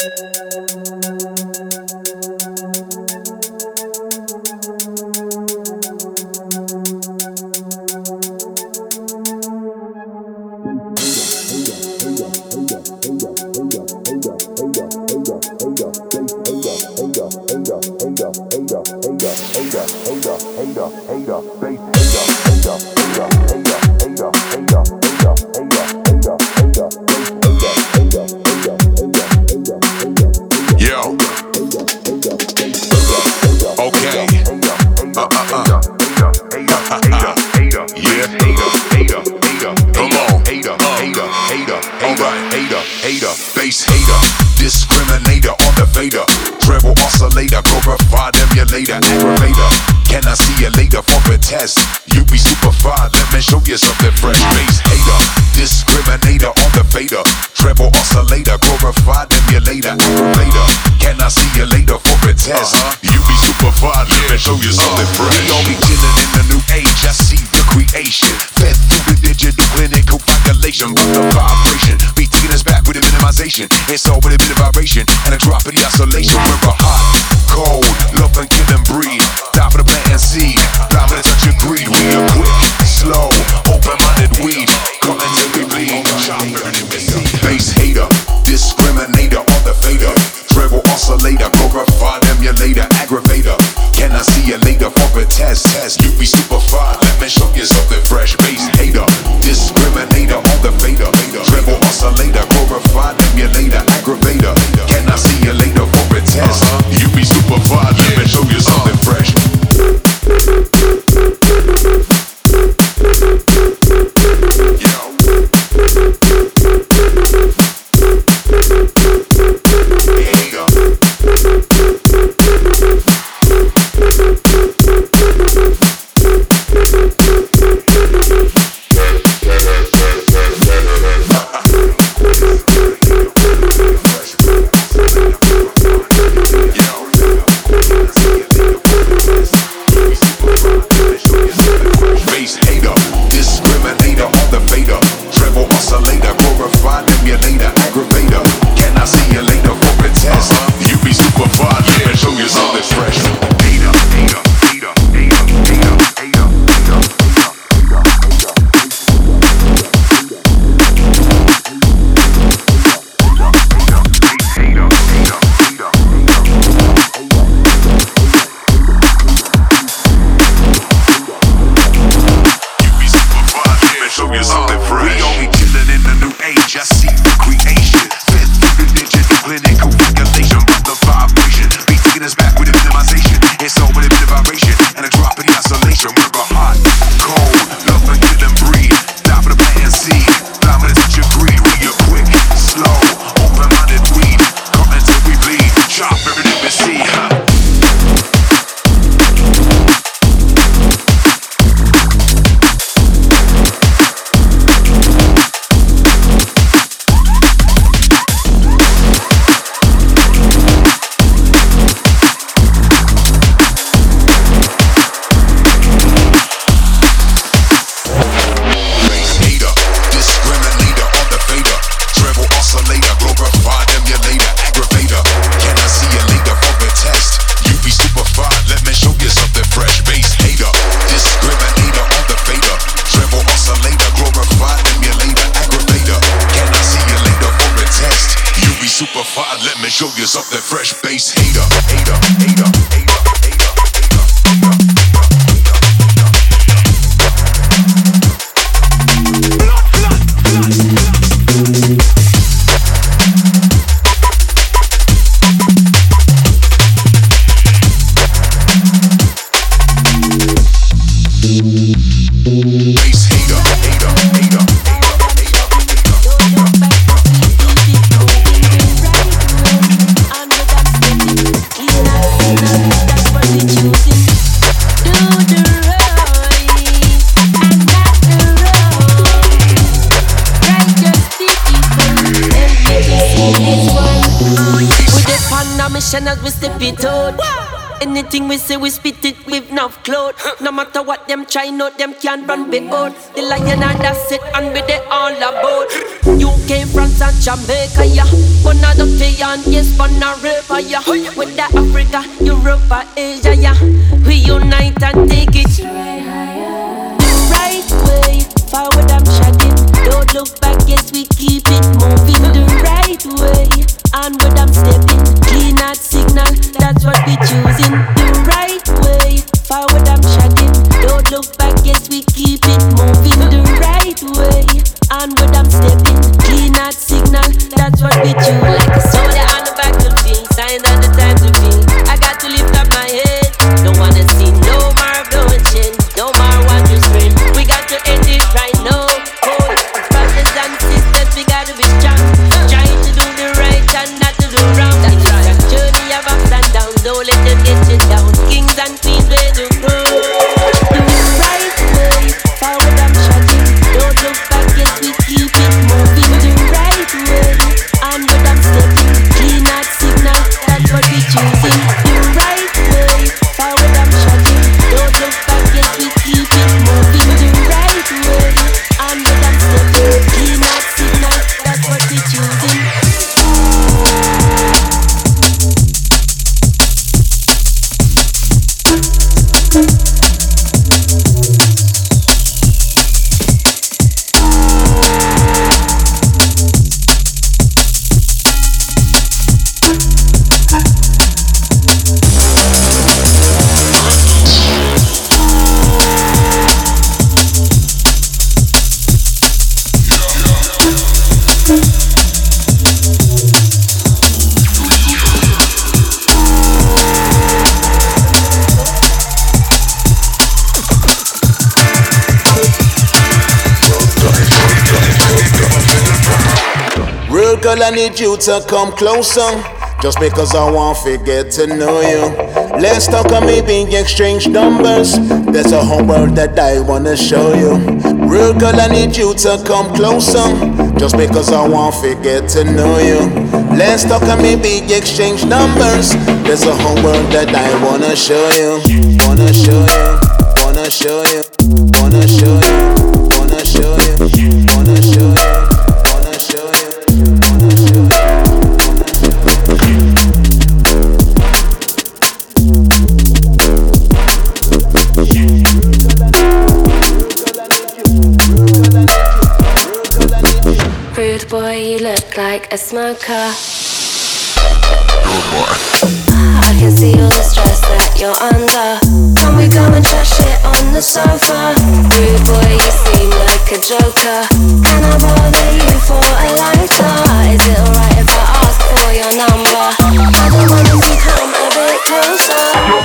mission as try, no them can't run be out. The lion and that's it, and we they all about. UK, France, and Jamaica, yeah. One of the and yes, one of river, yeah. With the Africa, Europe, Asia, yeah. We unite and take it. The right way, forward I'm shutting. Don't look back, yes, we keep it moving the right way. Onward I'm stepping, clean that signal, that's what we choosing. The I need you to come closer. Just because I want to get to know you. Let's talk and maybe exchange numbers. There's a whole world that I wanna show you. Real girl, I need you to come closer. Just because I want to get to know you. Let's talk and maybe exchange numbers. There's a whole world that I wanna show you. Wanna show you. Wanna show you. Wanna show you. Smoker. I can see all the stress that you're under. Can we come and chat shit on the sofa? Rude boy, you seem like a joker. Can I bother you for a lighter? Is it alright if I ask for your number?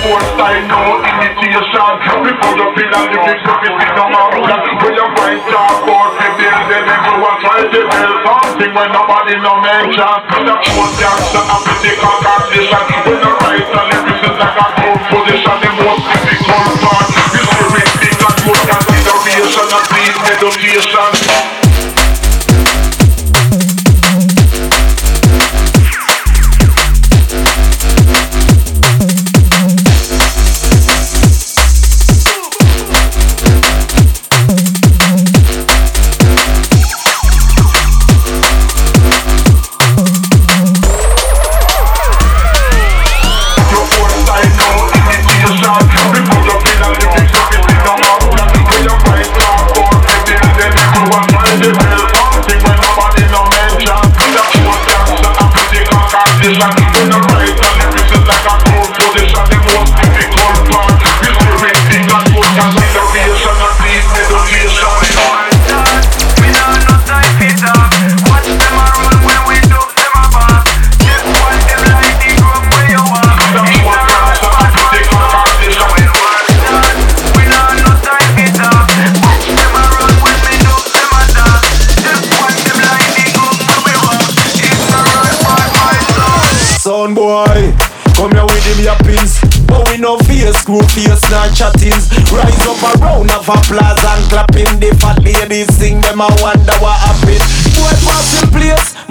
Style, no imitation Before you feel like the big stupid thing on my road When you find about the Then everyone to build something when nobody no mention The true gangster and physical condition When you write a lyrics is like a good position The most difficult part is to read things and consideration and clean education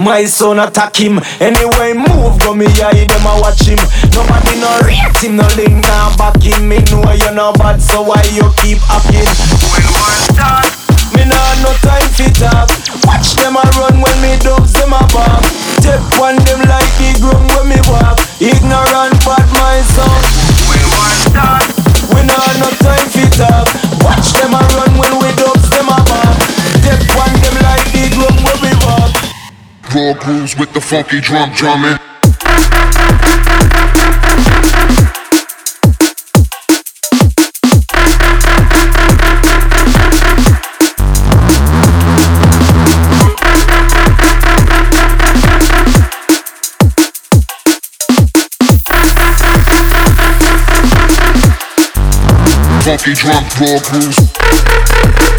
my son attack him. Anyway, move, go me eye, them I watch him. Nobody no rate him, no link now back him. Me know you're not bad, so why you keep acting? When war start, Me nah no time for talk. Watch them a run when me dogs them a bark. Step on them like the ground when me walk. Ignorant bad my son. when war start, We nah no time for talk. Watch them a run when we Raw grooves with the funky drum drumming. Funky drum, raw grooves.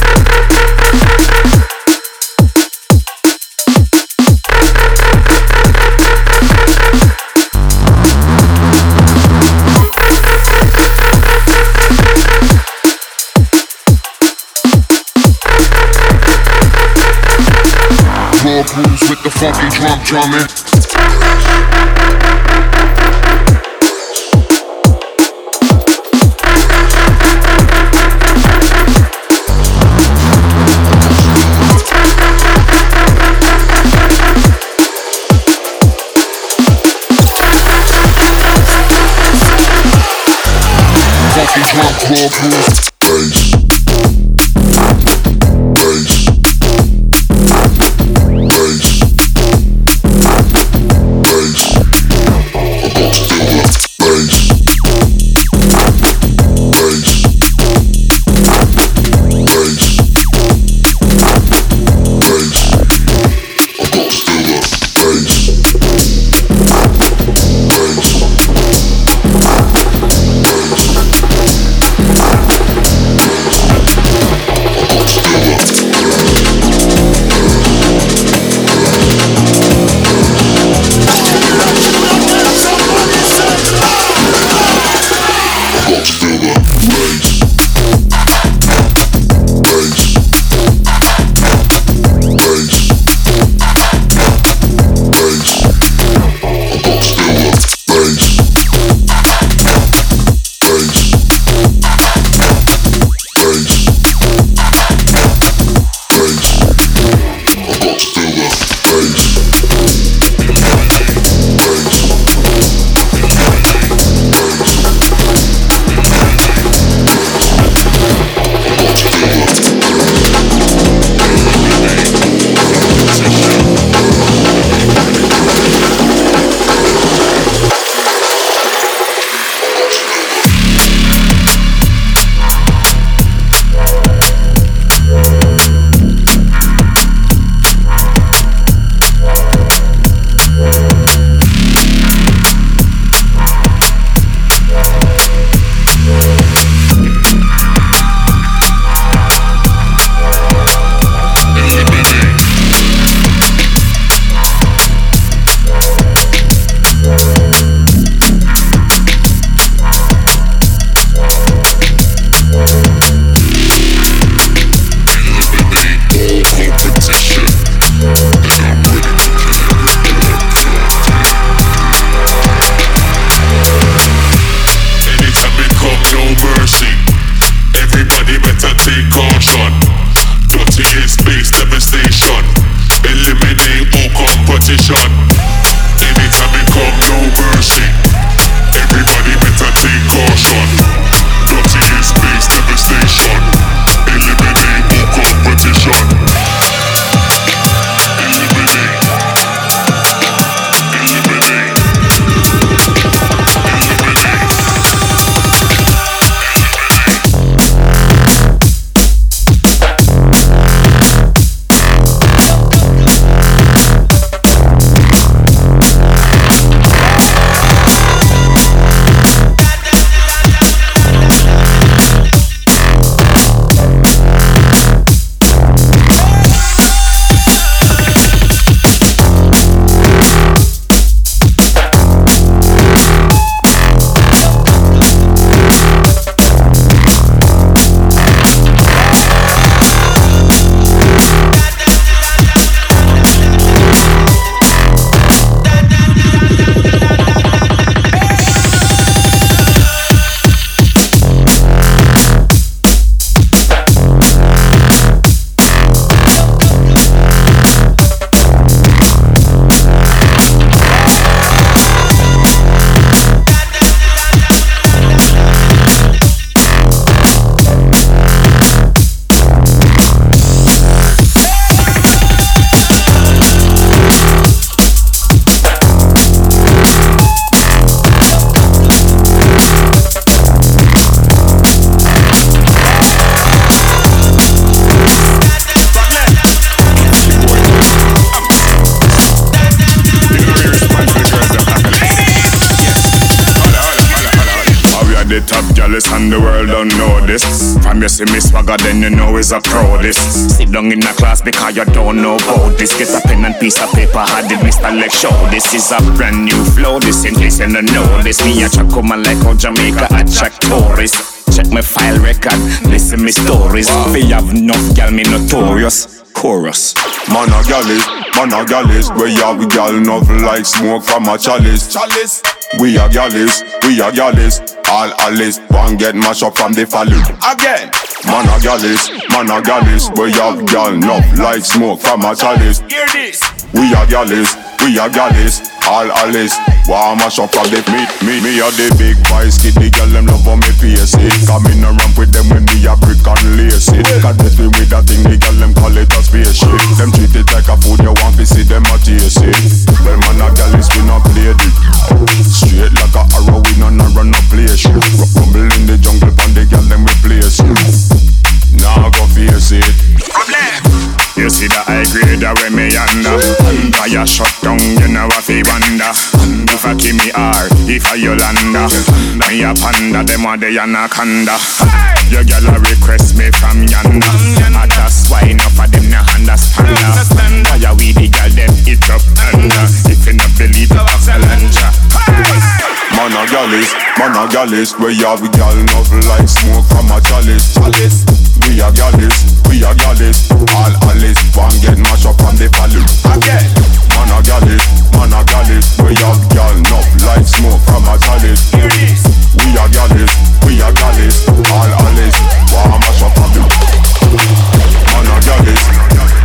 Funky drum drumming. Funky drum. This. Get a pen and piece of paper, how did Mr. Lexx show? This is a brand new flow, this in case you don't know this. Me a track come like how Jamaica attract tourists. Check my file record, listen me stories. Wow. Fi have enough gal, me notorious. Chorus. Man a gallis, man a gallis. We have gal enough like smoke from a chalice. Chalice. We are gallis, we are gallis. All Alice, one get mash up from the folly. Again. Man a gallis, man a gallis. We have gal enough like smoke from a chalice. Hear this. We are gallis, we are gallis. All Alice, one mash up from the me, me, me are the big boys. Kid the girl them love on me face it. Come in and ramp with them when me a brick and lace it. Got this me with that thing, the girl them call it a spaceship. Them treat it like a food, you want to see them a taste. Well man a gallis, we not play it. Straight like a arrow, we not run no shit. Rumble in the jungle, pon the girl them replace it. Now go face it. You see the high grade where me under Fire shut down, you know what fi wonder. If I give me R, if I Yolanda Me a panda, them a the anaconda. Your girl a request me from yonder. I just why enough of them no understand Fire we the girl them it up under? If you not believe it, ask Alanja Man a gallis, man a gallis We have gal enough like smoke from a chalice. Chalice. We are gallis, we are gallis All Alice, one get mashed up on the valley Again. Man a gallis, man a gallis We have gal enough like smoke from a chalice. We are gallis, we are gallis All Alice, one mash up on the Man a gallis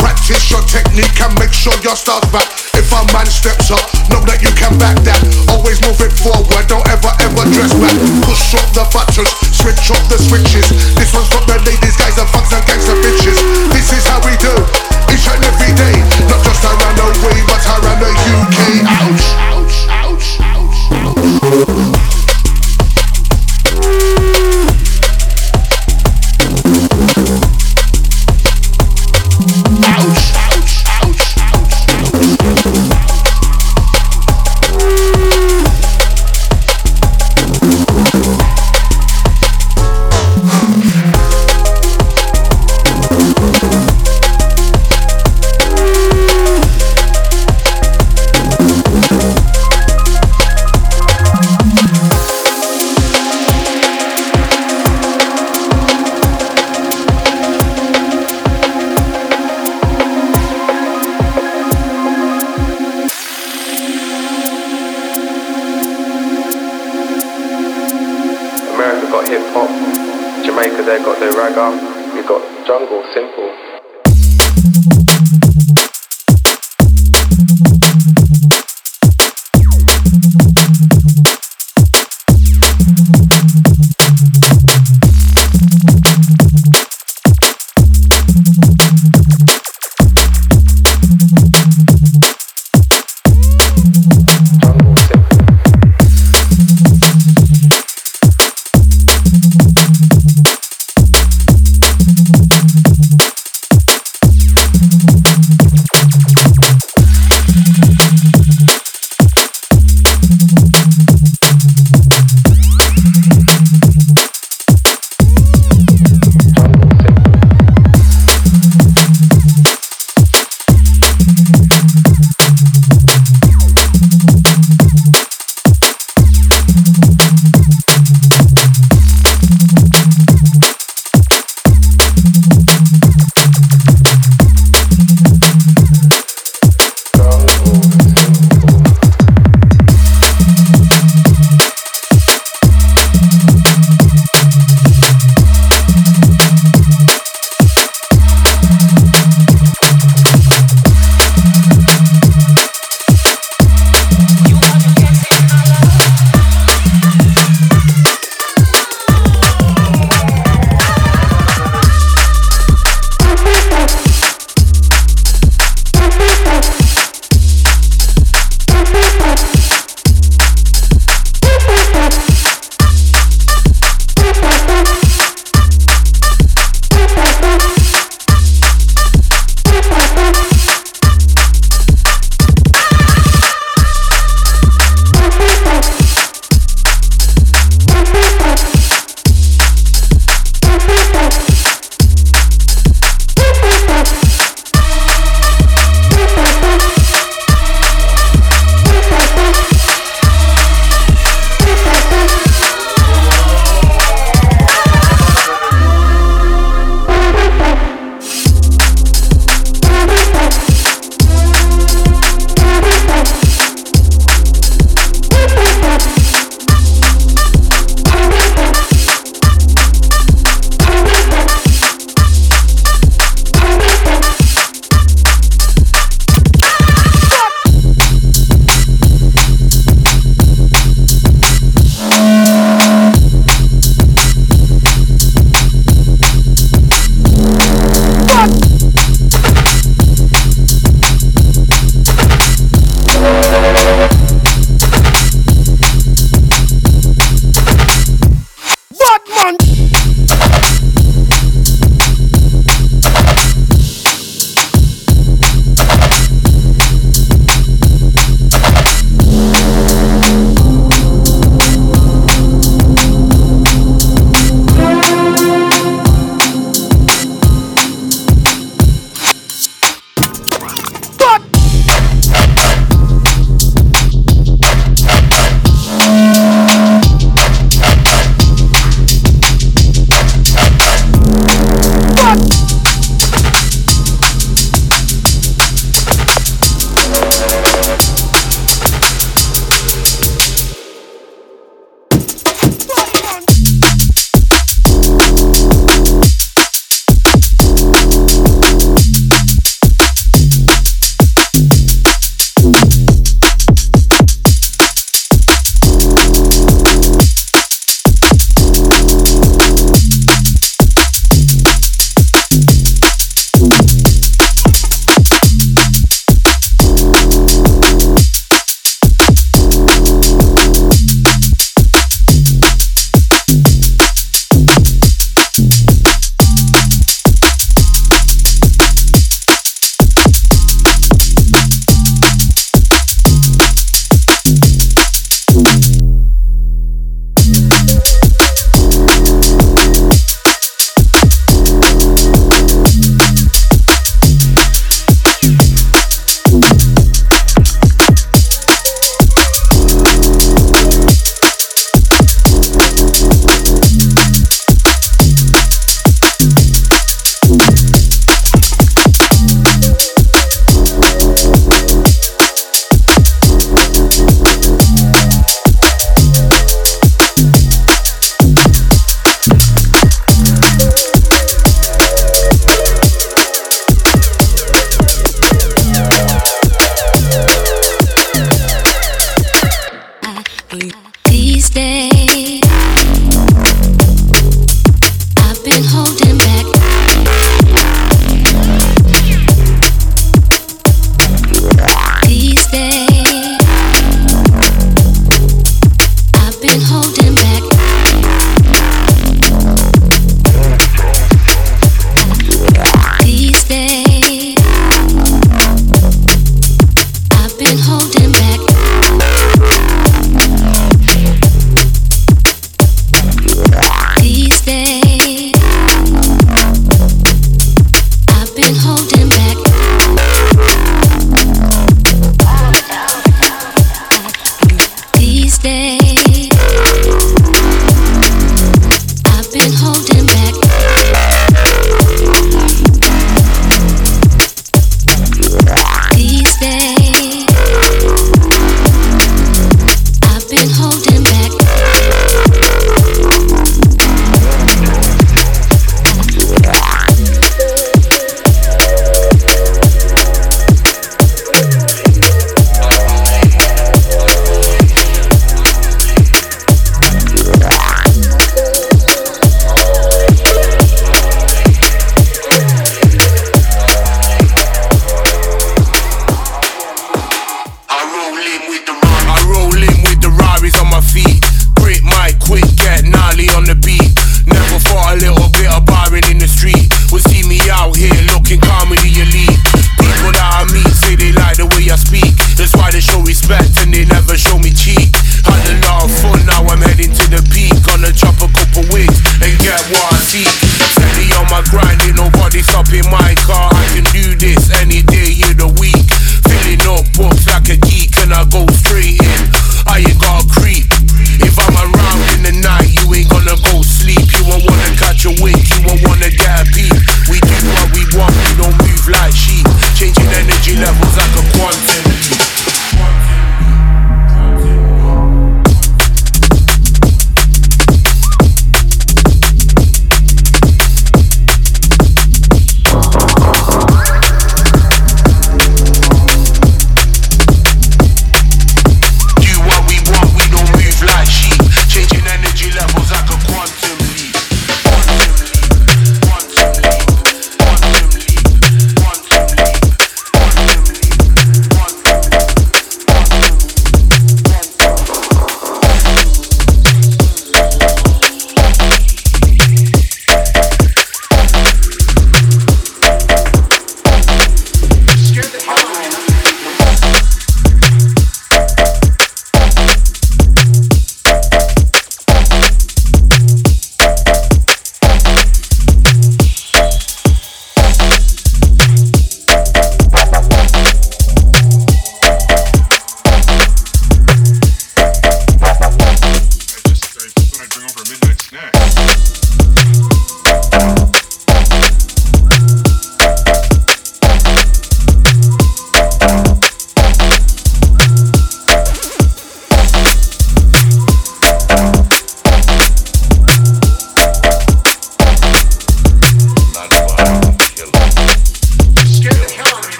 Practice your technique and make sure your style's back. If a man steps up, know that you can back that. Always move it forward, don't ever ever dress back. Push up the buttons, switch up the switches. This one's for the ladies, guys, and fucks and gangs bitches.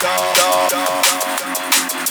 da, da, da, da.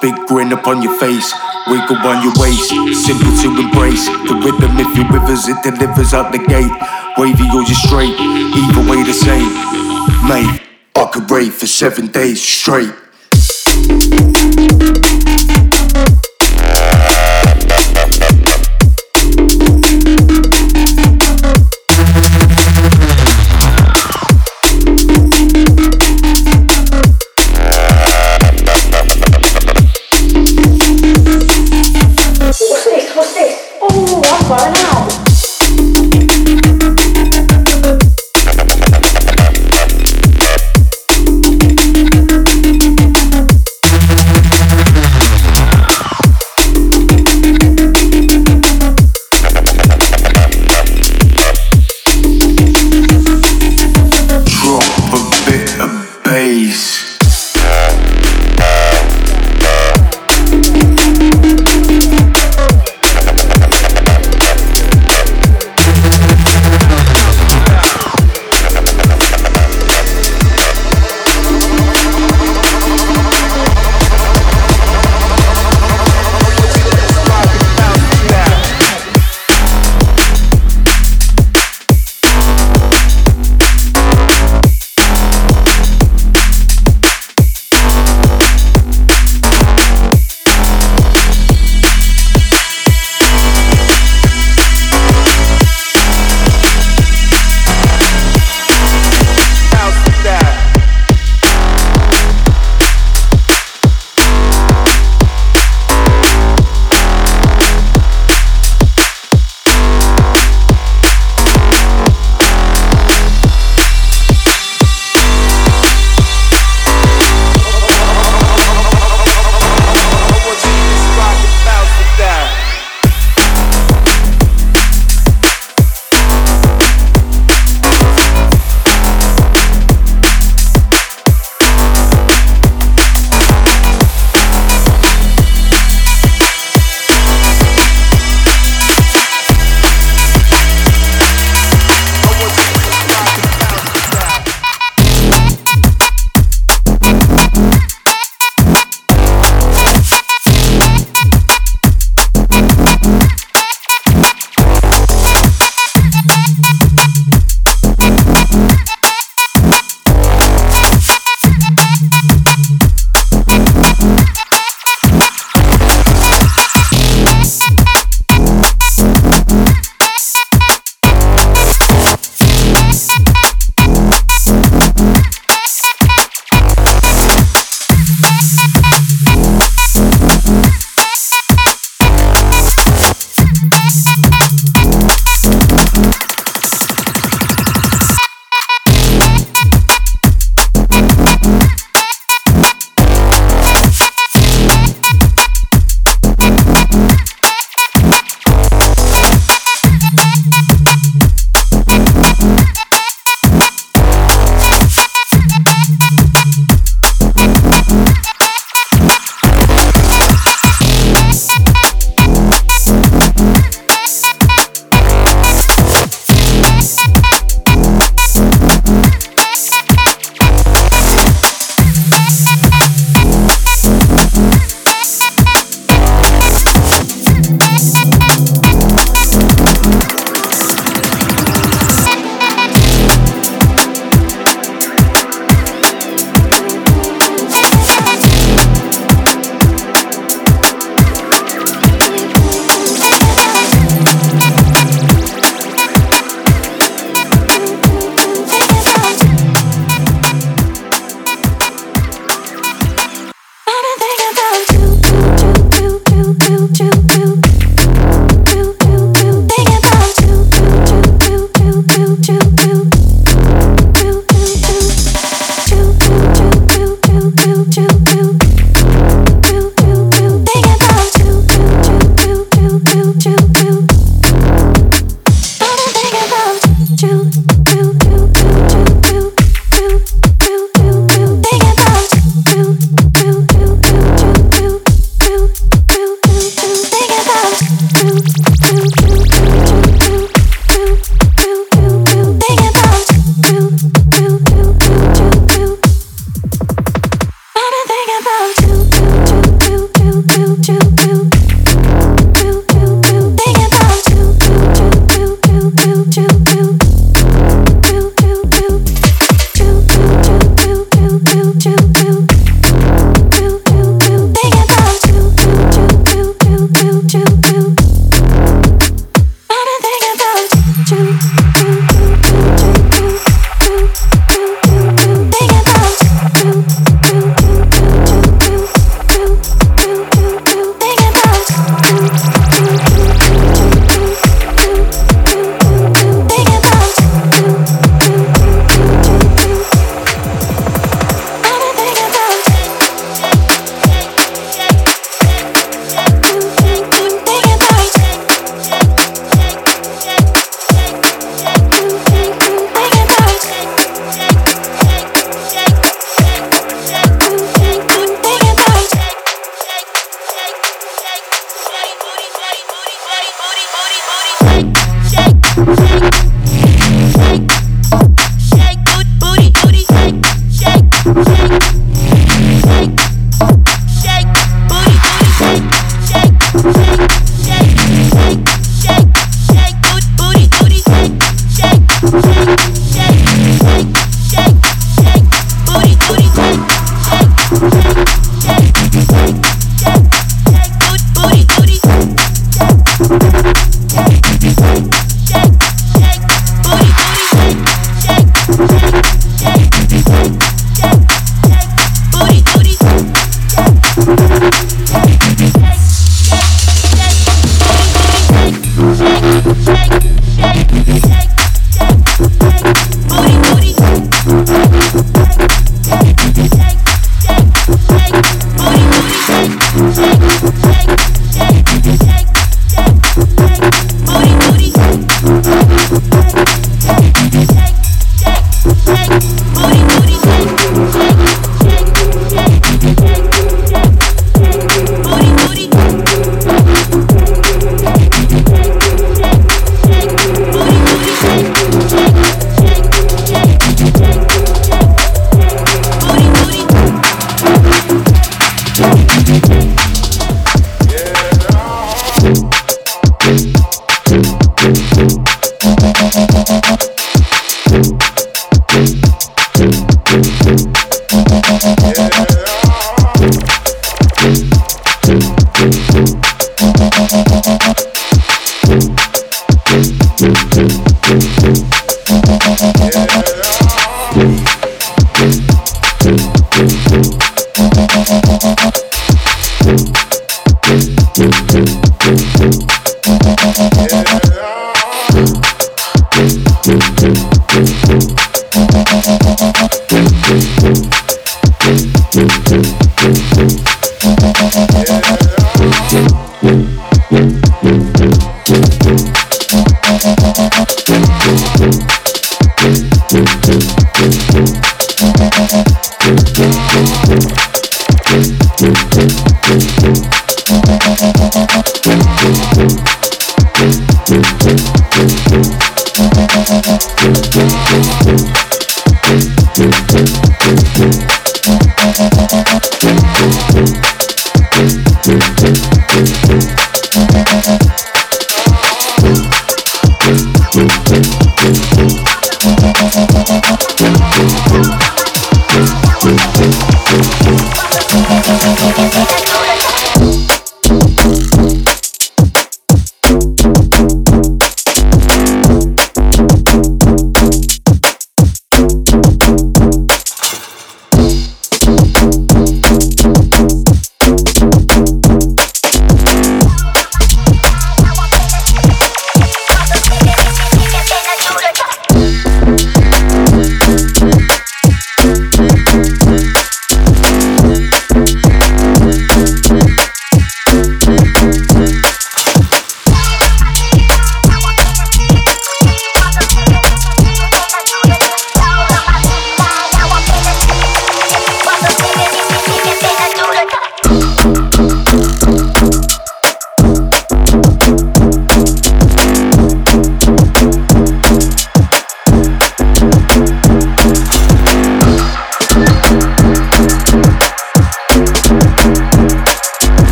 Big grin upon your face. Wiggle on your waist, simple to embrace. The rhythm, if you rivers, it delivers out the gate. Wavy or you straight, either way the same. Mate, I could rave for seven days straight.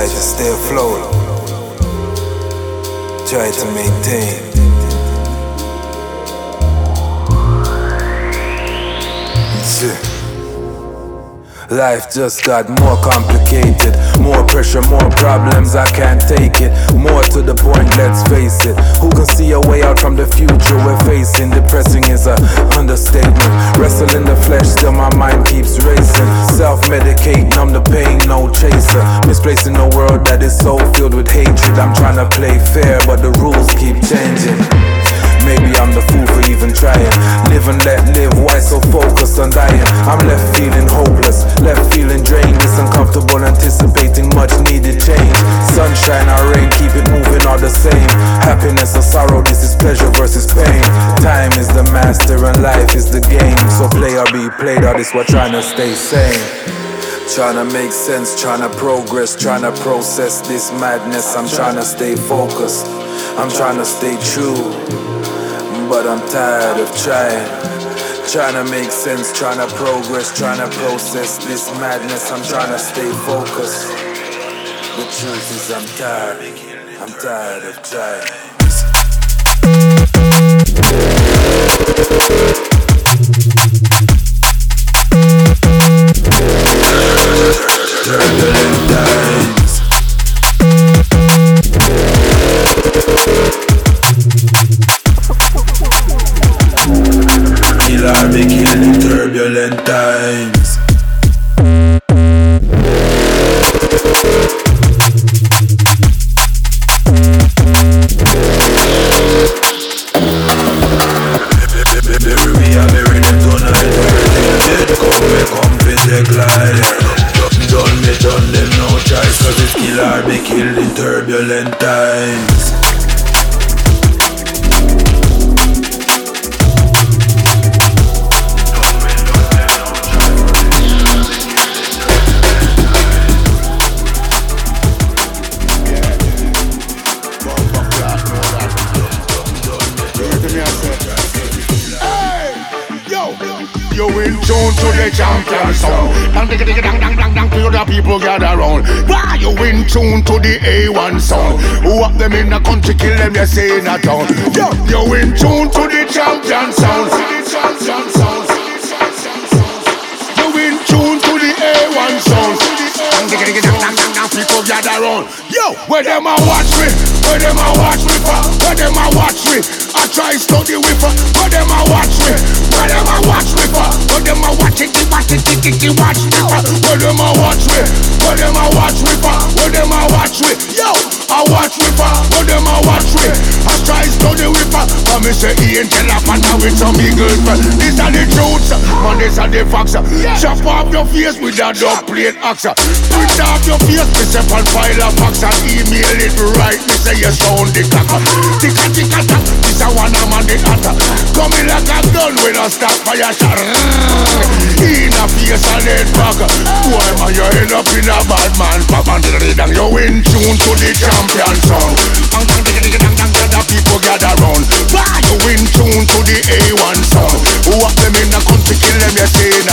Try to stay afloat. Try to maintain. Yeah. Life just got more complicated. More pressure, more problems, I can't take it. More to the point, let's face it. Who can see a way out from the future we're facing? Depressing is a understatement. Wrestle in the flesh, still my mind keeps racing. Self medicate, numb the pain, no chaser. Misplacing in a world that is so filled with hatred. I'm trying to play fair, but the rules keep changing. Maybe I'm the fool for even trying. Live and let live, why so focused on dying? I'm left feeling hopeless, left feeling drained, It's uncomfortable, anticipating much needed change. Sunshine or rain, keep it moving all the same. Happiness or sorrow, this is pleasure versus pain. Time is the master and life is the game. So play or be played, or this what trying to stay sane. Trying to make sense, trying to progress, trying to process this madness. I'm trying to stay focused, I'm trying to stay true but I'm tired of trying. Trying to make sense, trying to progress, trying to process this madness. I'm trying to stay focused. The truth is, I'm tired. I'm tired of trying. The A1 sound? Who up them in the country, kill them, you say in a town. Yo, you in tune to the champion sound. champion sound. You in tune to the A1 sound. People gather round. Yo, where them a watch me? Where them a watch me for? Where them a watch me? I try study with her. Where them a watch me? Where them a watch me for? Where them a watch it, watch it, it, it, watch me for? Where them a watch me? Where them a watch me for? Where them a watch me? Yo, I watch me for? Where them a watch me? I try study with her. But me say he ain't tell her partner with some eagle friend. These are the truths, man. These are the facts. Chop off your face with a dub plate axe. Print off your face, me say on file a fax and email it right. Me say you sound the clock. Ticka ticka tack. This a one a man the hotter. Coming like a gun with a stop fire shot. In a face and head back. Boy man, you end up in a bad man. Pop and dang you in tune to the champion sound. Dang dang dang dang dang dang. The people gather round. Why you in tune to the A1 sound? Who up them in the country, kill them, you say in